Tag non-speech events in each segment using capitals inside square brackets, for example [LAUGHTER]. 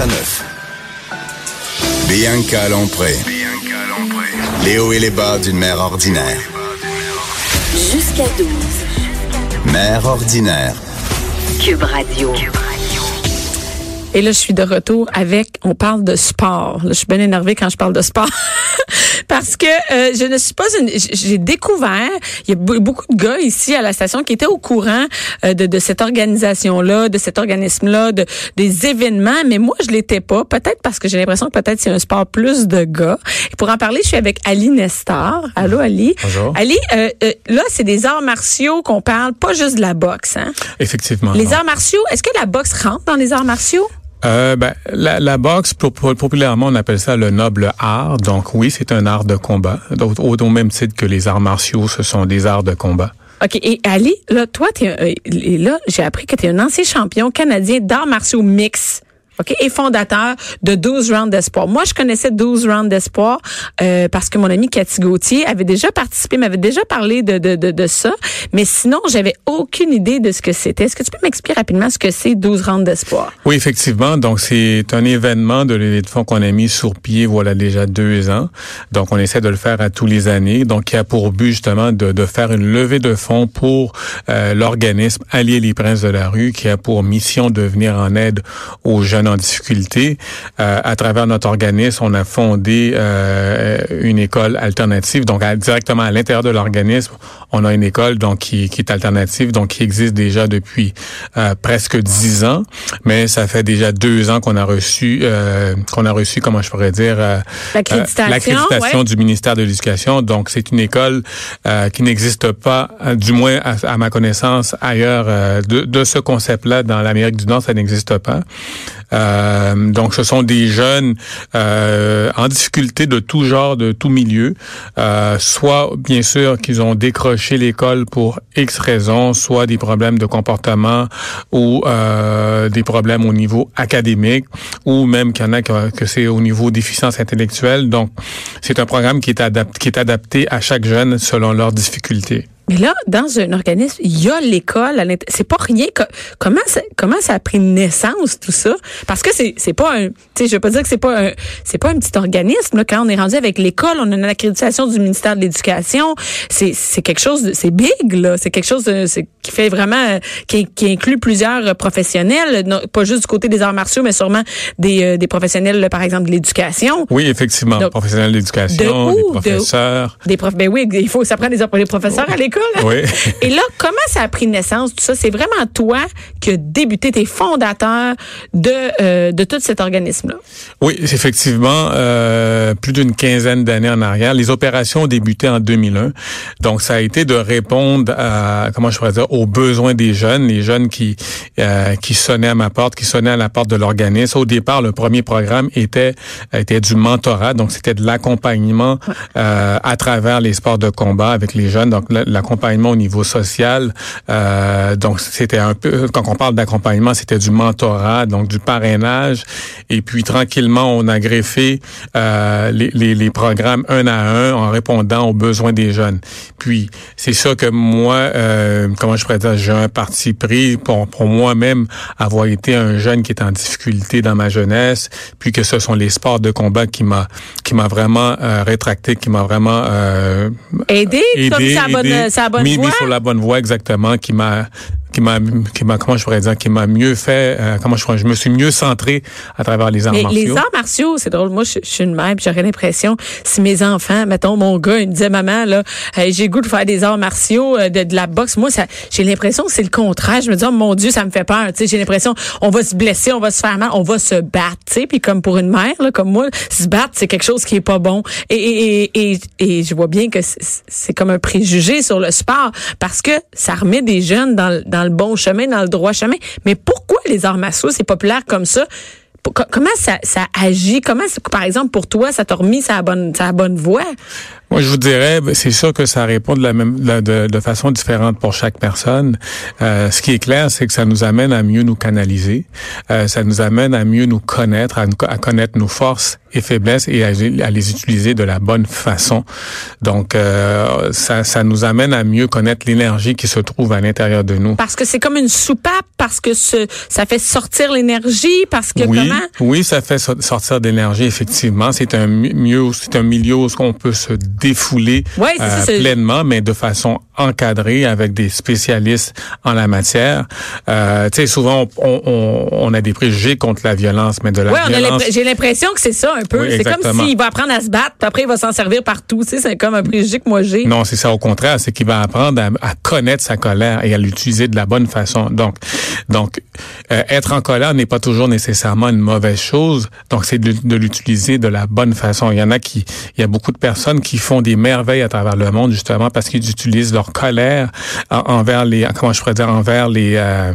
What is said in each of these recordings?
à 9. Bianca Lompré. Les hauts et les bas d'une mère ordinaire. Jusqu'à 12. Mère ordinaire. Cube Radio. Et là, je suis de retour avec, on parle de sport. Là, je suis bien énervée quand je parle de sport. [LAUGHS] Parce que euh, je ne suis pas une... J'ai découvert, il y a beaucoup de gars ici à la station qui étaient au courant euh, de, de, cette organisation-là, de cet organisme-là, de, des événements, mais moi, je l'étais pas. Peut-être parce que j'ai l'impression que peut-être c'est un sport plus de gars. Et pour en parler, je suis avec Ali Nestor. Allô, Ali? Bonjour. Ali, euh, là, c'est des arts martiaux qu'on parle, pas juste de la boxe. Hein? Effectivement. Les arts martiaux, est-ce que la boxe rentre dans les arts martiaux? Euh, ben, la, la, boxe, populairement, on appelle ça le noble art. Donc oui, c'est un art de combat. Donc, au, même titre que les arts martiaux, ce sont des arts de combat. OK. Et Ali, là, toi, es, là, j'ai appris que tu es un ancien champion canadien d'arts martiaux mix. OK, et fondateur de 12 rounds d'espoir. Moi, je connaissais 12 rounds d'espoir euh, parce que mon ami Cathy Gauthier avait déjà participé, m'avait déjà parlé de, de, de, de ça, mais sinon, j'avais aucune idée de ce que c'était. Est-ce que tu peux m'expliquer rapidement ce que c'est 12 rounds d'espoir? Oui, effectivement. Donc, c'est un événement de l'élite de fonds qu'on a mis sur pied, voilà, déjà deux ans. Donc, on essaie de le faire à tous les années. Donc, qui a pour but, justement, de, de faire une levée de fonds pour euh, l'organisme Allier les Princes de la rue, qui a pour mission de venir en aide aux jeunes en difficulté. Euh, à travers notre organisme, on a fondé euh, une école alternative. Donc, directement à l'intérieur de l'organisme, on a une école donc qui, qui, est alternative, donc qui existe déjà depuis euh, presque dix ans. Mais ça fait déjà deux ans qu'on a reçu, euh, qu'on a reçu, comment je pourrais dire, euh, l'accréditation ouais. du ministère de l'Éducation. Donc, c'est une école qui n'existe pas, du moins à, à, ma connaissance, ailleurs de, de ce concept-là dans l'Amérique du Nord, ça n'existe pas. Euh, donc, ce sont des jeunes euh, en difficulté de tout genre, de tout milieu, euh, soit bien sûr qu'ils ont décroché l'école pour X raisons, soit des problèmes de comportement ou euh, des problèmes au niveau académique, ou même qu'il y en a que, que c'est au niveau déficience intellectuelle. Donc, c'est un programme qui est, qui est adapté à chaque jeune selon leurs difficultés. Mais là, dans un organisme, il y a l'école. C'est pas rien. Comment ça, comment ça a pris naissance tout ça? Parce que c'est c'est pas un. Tu sais, je veux pas dire que c'est pas un c'est pas un petit organisme. Là. Quand on est rendu avec l'école, on a une accréditation du ministère de l'Éducation. C'est c'est quelque chose. C'est big là. C'est quelque chose de, qui fait vraiment qui, qui inclut plusieurs professionnels, pas juste du côté des arts martiaux, mais sûrement des euh, des professionnels, par exemple, de l'éducation. Oui, effectivement, Donc, professionnels de l'éducation, des professeurs. des profs. Ben oui, il faut ça prend des, des professeurs à l'école. Oui. [LAUGHS] Et là, comment ça a pris naissance, tout ça? C'est vraiment toi qui as débuté, tes fondateurs de, euh, de tout cet organisme-là. Oui, effectivement, euh, plus d'une quinzaine d'années en arrière. Les opérations ont débuté en 2001. Donc, ça a été de répondre à, comment je pourrais dire, aux besoins des jeunes, les jeunes qui, euh, qui sonnaient à ma porte, qui sonnaient à la porte de l'organisme. Au départ, le premier programme était, était du mentorat. Donc, c'était de l'accompagnement euh, à travers les sports de combat avec les jeunes. Donc, l'accompagnement au niveau social. Euh, donc, c'était un peu, quand on parle d'accompagnement, c'était du mentorat, donc du parrainage. Et puis, tranquillement, on a greffé euh, les, les, les, programmes un à un en répondant aux besoins des jeunes. Puis, c'est ça que moi, euh, comment je pourrais dire, j'ai un parti pris pour, pour moi-même avoir été un jeune qui est en difficulté dans ma jeunesse, puis que ce sont les sports de combat qui m'a qui m'a vraiment euh, rétracté, qui m'a vraiment euh, aidé, aidé, comme ça bonne, bonne voie? mis sur la bonne voie exactement, qui m'a qui m'a qui m'a comment je pourrais dire qui m'a mieux fait euh, comment je je me suis mieux centré à travers les arts Mais martiaux. Les arts martiaux, c'est drôle. Moi, je, je, suis une mère, j'aurais l'impression si mes enfants, mettons mon gars, il me disait maman là, hey, j'ai goût de faire des arts martiaux, euh, de, de, la boxe. Moi, ça, j'ai l'impression que c'est le contraire. Je me dis oh mon Dieu, ça me fait peur. Tu sais, j'ai l'impression on va se blesser, on va se faire mal, on va se battre. Tu sais, puis comme pour une mère là, comme moi, se battre c'est quelque chose qui est pas bon. Et et, et, et, et je vois bien que c'est comme un préjugé sur le sport parce que ça remet des jeunes dans, dans le bon chemin, dans le droit chemin. Mais pourquoi les arts martiaux, c'est populaire comme ça? Comment ça, ça agit? Comment, par exemple, pour toi, ça t'a remis sa bonne, sa bonne voie? Moi, je vous dirais, ben, c'est sûr que ça répond de la même de, de façon différente pour chaque personne. Euh, ce qui est clair, c'est que ça nous amène à mieux nous canaliser, euh, ça nous amène à mieux nous connaître, à, à connaître nos forces et faiblesses et à, à, les utiliser de la bonne façon. Donc, euh, ça, ça nous amène à mieux connaître l'énergie qui se trouve à l'intérieur de nous. Parce que c'est comme une soupape, parce que ce, ça fait sortir l'énergie, parce que oui, comment? Oui, ça fait sortir d'énergie. Effectivement, c'est un mieux, c'est un milieu où on peut se défouler ouais, euh, pleinement, mais de façon encadrée avec des spécialistes en la matière. Euh, tu sais, souvent on, on, on, a des préjugés contre la violence, mais de la ouais, violence. J'ai l'impression que c'est ça un peu. Oui, c'est comme s'il va apprendre à se battre, puis après il va s'en servir partout. Tu sais, c'est comme un préjugé que moi j'ai. Non, c'est ça. Au contraire, c'est qu'il va apprendre à, à, connaître sa colère et à l'utiliser de la bonne façon. Donc, donc euh, être en colère n'est pas toujours nécessairement une mauvaise chose. Donc, c'est de, l'utiliser de la bonne façon. Il y en a qui, il y a beaucoup de personnes qui font des merveilles à travers le monde justement parce qu'ils utilisent leur colère envers les, comment je pourrais dire, envers les, euh,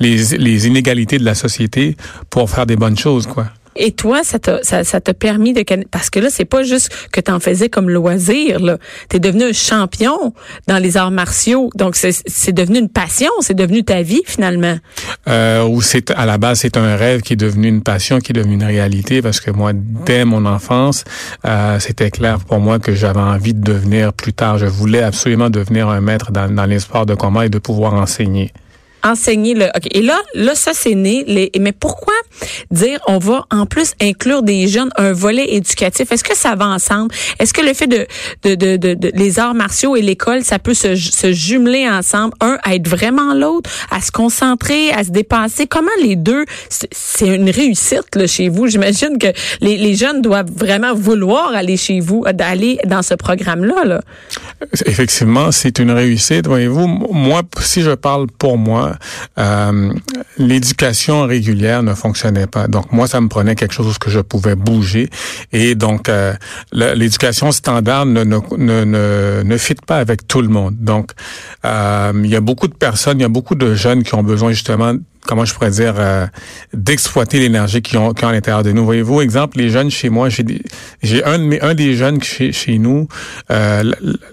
les, les inégalités de la société pour faire des bonnes choses, quoi. Et toi, ça t'a ça, ça t'a permis de parce que là, c'est pas juste que tu en faisais comme loisir. Là, t'es devenu un champion dans les arts martiaux. Donc c'est devenu une passion, c'est devenu ta vie finalement. Euh, ou c'est à la base c'est un rêve qui est devenu une passion, qui est devenu une réalité parce que moi, dès mon enfance, euh, c'était clair pour moi que j'avais envie de devenir plus tard. Je voulais absolument devenir un maître dans, dans de combat et de pouvoir enseigner enseigner le OK. Et là là ça c'est né les mais pourquoi dire on va en plus inclure des jeunes un volet éducatif? Est-ce que ça va ensemble? Est-ce que le fait de de, de, de, les arts martiaux et l'école ça peut se, se jumeler ensemble un à être vraiment l'autre, à se concentrer, à se dépasser? Comment les deux c'est une réussite là chez vous? J'imagine que les, les jeunes doivent vraiment vouloir aller chez vous d'aller dans ce programme là là. Effectivement, c'est une réussite. Voyez-vous, moi si je parle pour moi euh, l'éducation régulière ne fonctionnait pas. Donc moi, ça me prenait quelque chose que je pouvais bouger. Et donc euh, l'éducation standard ne ne, ne ne fit pas avec tout le monde. Donc euh, il y a beaucoup de personnes, il y a beaucoup de jeunes qui ont besoin justement comment je pourrais dire, euh, d'exploiter l'énergie qu'ils ont, qu ont, à l'intérieur de nous. Voyez-vous, exemple, les jeunes chez moi, j'ai j'ai un, un des jeunes chez, chez nous, euh,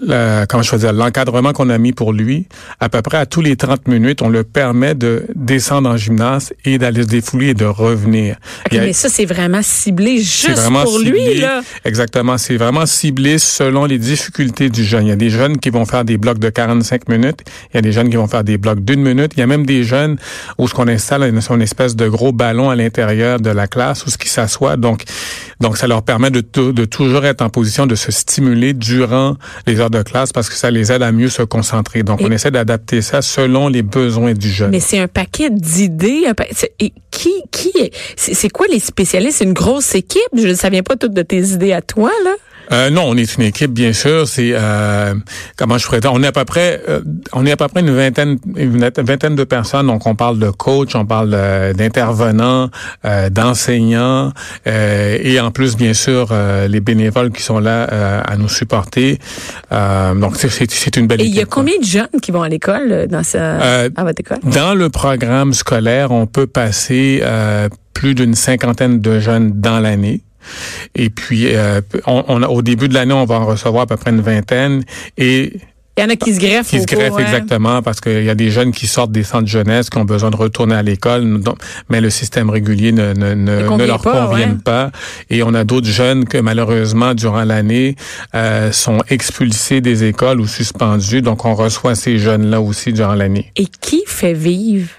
la, comment je pourrais dire, l'encadrement qu'on a mis pour lui, à peu près à tous les 30 minutes, on le permet de descendre en gymnase et d'aller se défouler et de revenir. Okay, a, mais ça, c'est vraiment ciblé juste vraiment pour ciblé, lui, là. Exactement. C'est vraiment ciblé selon les difficultés du jeune. Il y a des jeunes qui vont faire des blocs de 45 minutes. Il y a des jeunes qui vont faire des blocs d'une minute. Il y a même des jeunes où qu'on installe une, une, espèce de gros ballon à l'intérieur de la classe où ce qui s'assoit. Donc, donc ça leur permet de, de toujours être en position de se stimuler durant les heures de classe parce que ça les aide à mieux se concentrer. Donc, Et on essaie d'adapter ça selon les besoins du jeune. Mais c'est un paquet d'idées. Qui, qui, c'est quoi les spécialistes? C'est une grosse équipe? Je ne savais pas toutes de tes idées à toi, là? Euh, non, on est une équipe, bien sûr. C'est euh, comment je dire? On est à peu près, euh, on est à peu près une vingtaine, une vingtaine de personnes. Donc, on parle de coach, on parle d'intervenants, euh, d'enseignants, euh, et en plus, bien sûr, euh, les bénévoles qui sont là à nous supporter. donc, c'est une belle. Et équipe, il y a combien de jeunes qui vont à l'école dans sa, à votre école? Dans le programme scolaire, on peut passer plus d'une cinquantaine de jeunes dans l'année. Et puis, euh, on, on, au début de l'année, on va en recevoir à peu près une vingtaine. Et il y en a qui se greffent. Qui se greffent, cours, exactement, parce qu'il y a des jeunes qui sortent des centres jeunesse, qui ont besoin de retourner à l'école, mais le système régulier ne, ne, ne, ne leur pas, convient ouais. pas. Et on a d'autres jeunes que, malheureusement, durant l'année, euh, sont expulsés des écoles ou suspendus. Donc, on reçoit ces jeunes-là aussi durant l'année. Et qui fait vivre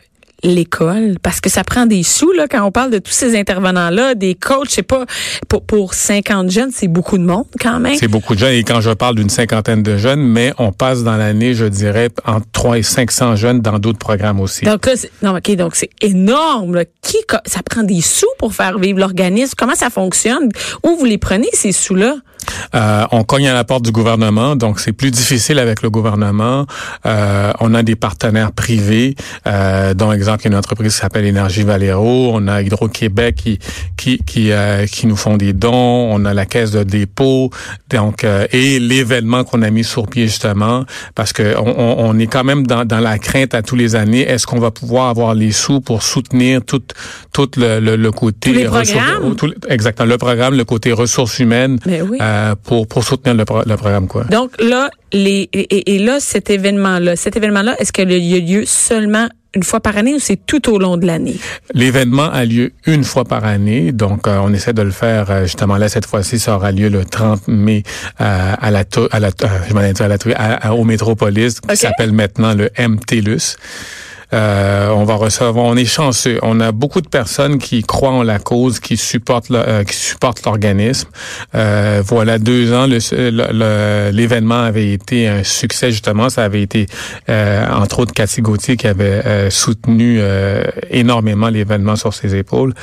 l'école parce que ça prend des sous là quand on parle de tous ces intervenants là des coachs c'est pas pour, pour 50 jeunes c'est beaucoup de monde quand même. C'est beaucoup de jeunes. Et quand je parle d'une cinquantaine de jeunes mais on passe dans l'année je dirais entre 3 et 500 jeunes dans d'autres programmes aussi. Donc là non ok donc c'est énorme là. qui ça prend des sous pour faire vivre l'organisme? Comment ça fonctionne? Où vous les prenez ces sous là euh, on cogne à la porte du gouvernement, donc c'est plus difficile avec le gouvernement. Euh, on a des partenaires privés, euh, dont exemple il y a une entreprise qui s'appelle Énergie Valero, on a Hydro-Québec qui qui qui, euh, qui nous font des dons, on a la caisse de dépôt, donc euh, et l'événement qu'on a mis sur pied justement, parce que on, on est quand même dans, dans la crainte à tous les années, est-ce qu'on va pouvoir avoir les sous pour soutenir tout tout le, le, le côté Tous les programmes? ressources, tout, exactement le programme, le côté ressources humaines. Mais oui. Euh, pour pour soutenir le, pro- le programme quoi. Donc là, les et, et là, cet événement-là, cet événement-là, est-ce qu'il y a lieu seulement une fois par année ou c'est tout au long de l'année? L'événement a lieu une fois par année, donc euh, on essaie de le faire euh, justement là cette fois-ci, ça aura lieu le 30 mai euh, à la à la je à la à- à- au Métropolis qui s'appelle maintenant le MTLUS. Euh, on va recevoir, on est chanceux. On a beaucoup de personnes qui croient en la cause, qui supportent, le- euh, qui supportent l'organisme. Euh, voilà, deux ans, le- le- le- l'événement avait été un succès justement. Ça avait été euh, entre autres Cathy Gauthier qui avait euh, soutenu euh, énormément l'événement sur ses épaules.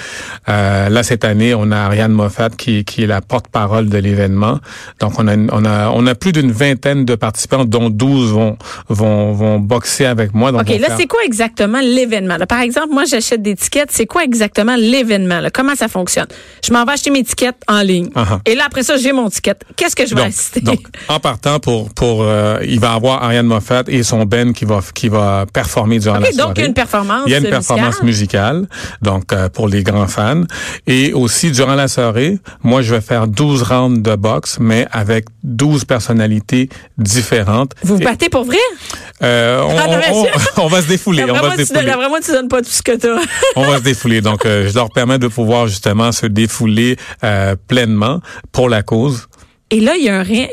Euh, là cette année, on a Ariane Moffat qui, qui est la porte-parole de l'événement. Donc on a, on a, on a plus d'une vingtaine de participants, dont 12 vont vont vont boxer avec moi. Donc OK, là, faire- c'est quoi exactement l'événement? Par exemple, moi, j'achète des tickets. C'est quoi exactement l'événement? Comment ça fonctionne? Je m'en vais acheter mes tickets en ligne. Uh-huh. Et là, après ça, j'ai mon ticket. Qu'est-ce que je vais donc, assister? donc, en partant pour pour euh, il va avoir Ariane Moffat et son Ben qui va qui va performer durant la donc soirée. il y a une performance Il y a une musicale. performance musicale, donc euh, pour les grands fans. Et aussi, durant la soirée, moi, je vais faire 12 rounds de boxe, mais avec 12 personnalités différentes. Vous vous Et, battez pour vrai? euh, on, Ah, non, [LAUGHS] on- va se défouler, on va se donnes- défouler. moi, tu donnes pas tout ce que t'as. On va se [LAUGHS] défouler. Donc, euh, je leur permets de pouvoir justement se défouler euh, pleinement pour la cause. Et là, il y a un ring.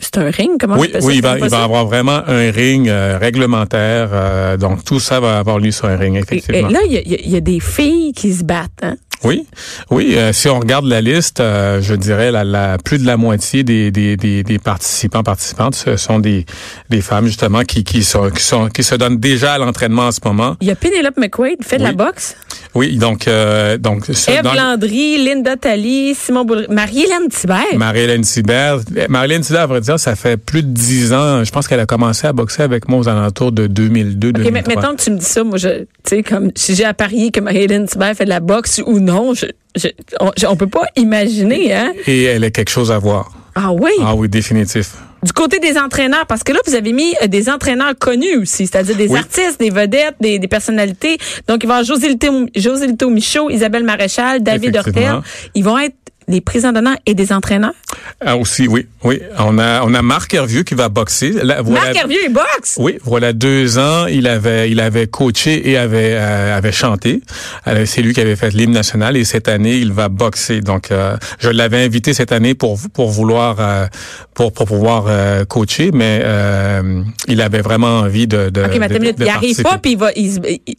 C'est un ring? Comment Oui, ça? oui, il va, il va avoir vraiment un ring euh, réglementaire. euh, donc, tout ça va avoir lieu sur un ring, Et, et effectivement. là, il y, a, il y a- il y a des filles qui se battent. Hein? Oui, oui. euh, si on regarde la liste, euh, je dirais la, la plus de la moitié des, des, des, des participants participantes, ce sont des, des femmes justement qui qui sont, qui sont qui se donnent déjà à l'entraînement en ce moment. Il y a Penelope McQuaid, fait de la boxe. Oui, donc euh, donc Eve dans- Landry, Linda Talley, Simon Boulry, Marie-Hélène Thibert. Marie-Hélène Sibert. Marie-Hélène Sibert, à vrai dire, ça fait plus de dix ans. Je pense qu'elle a commencé à boxer avec moi aux alentours de 2002, OK, mais 2003. mettons que tu me dis ça, moi, je, tu sais, comme si j'ai à parier que Marie-Hélène Thibert fait de la boxe ou non, je, je, on, je- on peut pas imaginer, hein? Et elle a quelque chose à voir. Ah oui? Ah oui, définitif. Du côté des entraîneurs, parce que là, vous avez mis euh, des entraîneurs connus aussi, c'est-à-dire des Oui. artistes, des vedettes, des, des personnalités. Donc, il va y avoir José Lito, Michaud, Isabelle Maréchal, David. Hortel. Ils vont être présidents d'honneur et des entraîneurs? Ah, aussi, oui, oui. On a, on a Marc Hervieux qui va boxer. Là, voilà- Marc Hervieux, il boxe! Oui, voilà deux ans, il avait, il avait coaché et avait, euh, avait chanté. Euh, C'est lui qui avait fait l'hymne national et cette année, il va boxer. Donc, euh, je l'avais invité cette année pour pour vouloir euh, pour pour pouvoir euh, coacher, mais euh, il avait vraiment envie de. de OK, mais de- de il arrive pas, puis il va, il,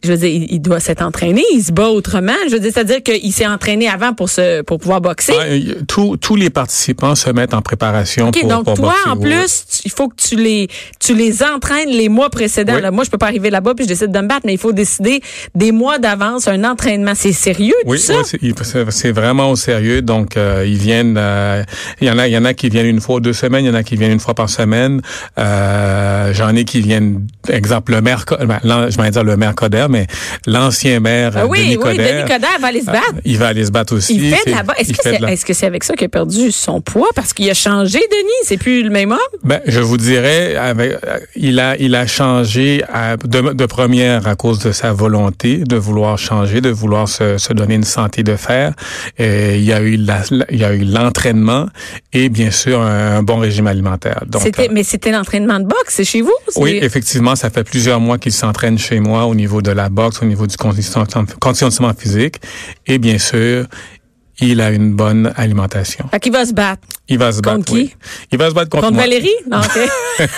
je veux dire, il doit s'être entraîné, il se bat autrement. Je veux dire, c'est-à-dire qu'il s'est entraîné avant pour se, pour pouvoir boxer. Y- tous tous les participants se mettent en préparation OK, pour, donc pour toi, en Oui. plus, tu- il faut que tu les, tu les entraînes les mois précédents. Oui. Là, moi, je peux pas arriver là-bas puis je décide de me battre, mais il faut décider des mois d'avance un entraînement. C'est sérieux, Oui, tout ça? oui, c'est- vraiment au sérieux. Donc, euh, ils viennent. euh, Il y en a, il y en a qui viennent une fois ou deux semaines. Il y en a qui viennent une fois par semaine. Euh, J'en ai qui viennent, exemple le maire, ben, je vais dire le maire Coder, mais l'ancien maire Ah oui, Denis oui, Coderre, Denis Coderre va aller se battre. euh, il va aller se battre aussi. Il fait de la boxe. Est-ce que c'est est-ce que c'est avec ça qu'il a perdu son poids? Parce qu'il a changé, Denis. C'est plus le même homme? Ben, je vous dirais, avec, euh, il a, il a changé à- de, de première à cause de sa volonté de vouloir changer, de vouloir se, se donner une santé de fer. Et il y a eu la, il y a eu l'entraînement et bien sûr un, un bon régime alimentaire. Donc, C'était, euh, mais c'était l'entraînement de boxe, c'est chez vous? C'est- oui, effectivement, ça fait plusieurs mois qu'il s'entraîne chez moi au niveau de la boxe, au niveau du conditionnement physique. Et bien sûr, il a une bonne alimentation. Fait qu'il va se battre. Il va se battre. Contre oui. qui? Il va se battre contre, Contre moi. Valérie? Non, OK. [LAUGHS]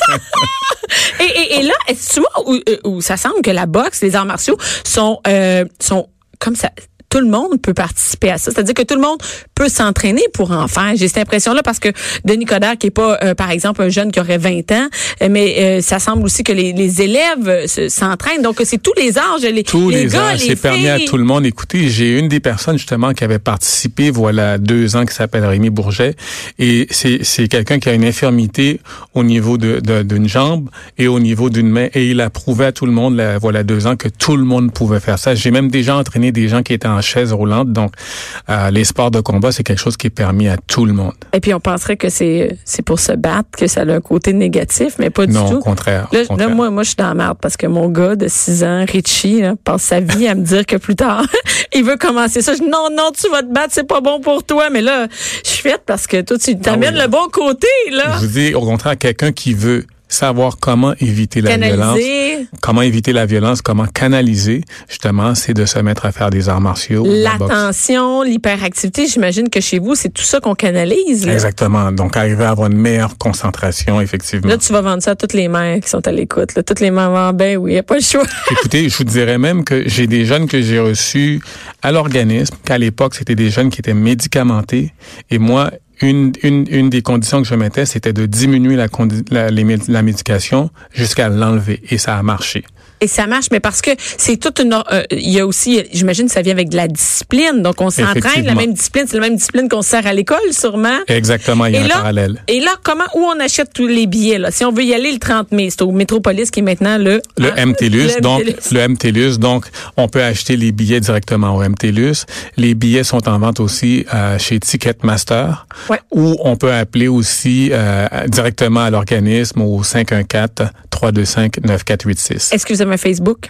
et, et, et là, est-ce moi où, euh, où ça semble que la boxe, les arts martiaux sont, euh, sont comme ça. Tout le monde peut participer à ça. C'est-à-dire que tout le monde peut s'entraîner pour en faire. J'ai cette impression-là parce que Denis Coderre, qui est pas, euh, par exemple, un jeune qui aurait 20 ans, euh, mais euh, ça semble aussi que les, les élèves euh, se- s'entraînent. Donc, c'est tous les âges. Les, tous les, gars, âges, c'est permis à tout le monde. Écoutez, j'ai une des personnes justement qui avait participé, voilà, deux ans, qui s'appelle Rémi Bourget, et c'est c'est quelqu'un qui a une infirmité au niveau de de- d'une jambe et au niveau d'une main, et il a prouvé à tout le monde, là, voilà, deux ans, que tout le monde pouvait faire ça. J'ai même déjà entraîné des gens qui étaient en chaise roulante. Donc, euh, les sports de combat, c'est quelque chose qui est permis à tout le monde. Et puis, on penserait que c'est c'est pour se battre, que ça a un côté négatif, mais pas du non, tout. au contraire. Là, au contraire. là, moi, moi, je suis dans la merde parce que mon gars de 6 ans, Richie, là, passe sa vie à me dire que plus tard, [LAUGHS] il veut commencer ça. Je dis, non, non, tu vas te battre, c'est pas bon pour toi. Mais là, je suis faite parce que toi, tu t'amènes oui. le bon côté, là. Je vous dis, au contraire, quelqu'un qui veut savoir comment éviter la violence, Canaliser comment éviter la violence, comment canaliser, justement, c'est de se mettre à faire des arts martiaux. l'attention, l'hyperactivité. J'imagine que chez vous, c'est tout ça qu'on canalise. là. Exactement. Donc, arriver à avoir une meilleure concentration, effectivement. Là, tu vas vendre ça à toutes les mères qui sont à l'écoute. Toutes les mamans, ben oui, il n'y a pas le choix. [LAUGHS] Écoutez, je vous dirais même que j'ai des jeunes que j'ai reçus à l'organisme, qu'à l'époque, c'était des jeunes qui étaient médicamentés. Et moi, une, une, une des conditions que je mettais, c'était de diminuer la, la, la médication jusqu'à l'enlever. Et ça a marché. Et ça marche, mais parce que c'est toute une. euh, Il y a aussi, j'imagine, ça vient avec de la discipline. Donc, on s'entraîne, la même discipline, c'est la même discipline qu'on se sert à l'école, sûrement. Exactement, il y a Et un là, parallèle. Et là, comment, où on achète tous les billets, là? Si on veut y aller le 30 mai, c'est au Métropolis qui est maintenant le. Le hein, MTLUS, donc le MTLUS, donc on peut acheter les billets directement au MTLUS. Les billets sont en vente aussi euh, chez Ticketmaster, Ouais. ou on peut appeler aussi euh, directement à l'organisme au 514-325-9486. Est-ce que vous avez un Facebook?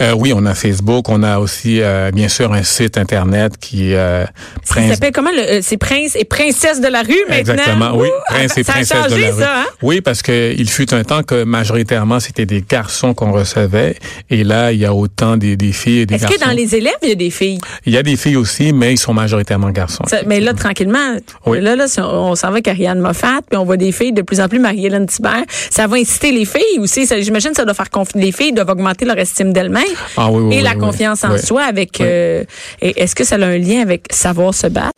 Euh, oui, on a Facebook, on a aussi euh, bien sûr un site internet qui est euh, Ça s'appelle comment? Euh, c'est Prince et Princesse de la rue maintenant? Exactement, oui, Ouh, prince et ça a princesse changé, de la rue. ça, hein? Oui, parce que il fut un temps que majoritairement c'était des garçons qu'on recevait, et là il y a autant des, des filles et des Est-ce garçons. que dans les élèves, il y a des filles? Il y a des filles aussi, mais ils sont majoritairement garçons. Ça- mais là, tranquillement, Oui. là, là, on, s'en va avec Ariane Moffat, puis on voit des filles de plus en plus, Marie-Hélène Thibert. Ça va inciter les filles aussi. J'imagine que ça doit faire confiance. Les filles doivent augmenter leur estime d'elles-mêmes. Ah oui, oui, et oui, la confiance en soi avec. Euh, Est-ce que ça a un lien avec savoir se battre?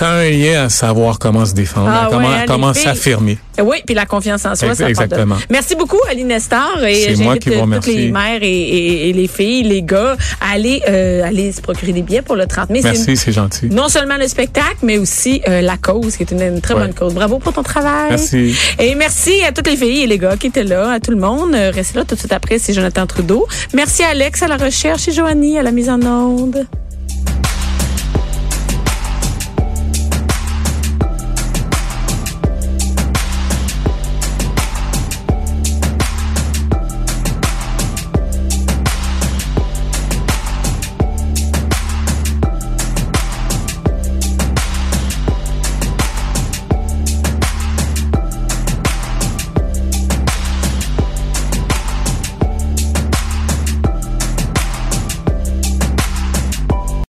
Ça a un lien à savoir comment se défendre, Ah à comment, ouais, hein, comment s'affirmer. Oui, puis la confiance en soi, ça de- exactement. Merci beaucoup, Aline Nestor. Et moi j'invite qui vous toutes les mères et, et- et les filles, les gars, à aller, euh, aller se procurer des billets pour le 30 mai. Merci, c'est gentil. non seulement le spectacle, mais aussi euh, la cause, qui est une, une très Ouais. bonne cause. Bravo pour ton travail. Merci. Et merci à toutes les filles et les gars qui étaient là, à tout le monde. Euh, Restez là tout de suite après, c'est Jonathan Trudeau. Merci à Alex à la recherche et Joanie à la mise en onde.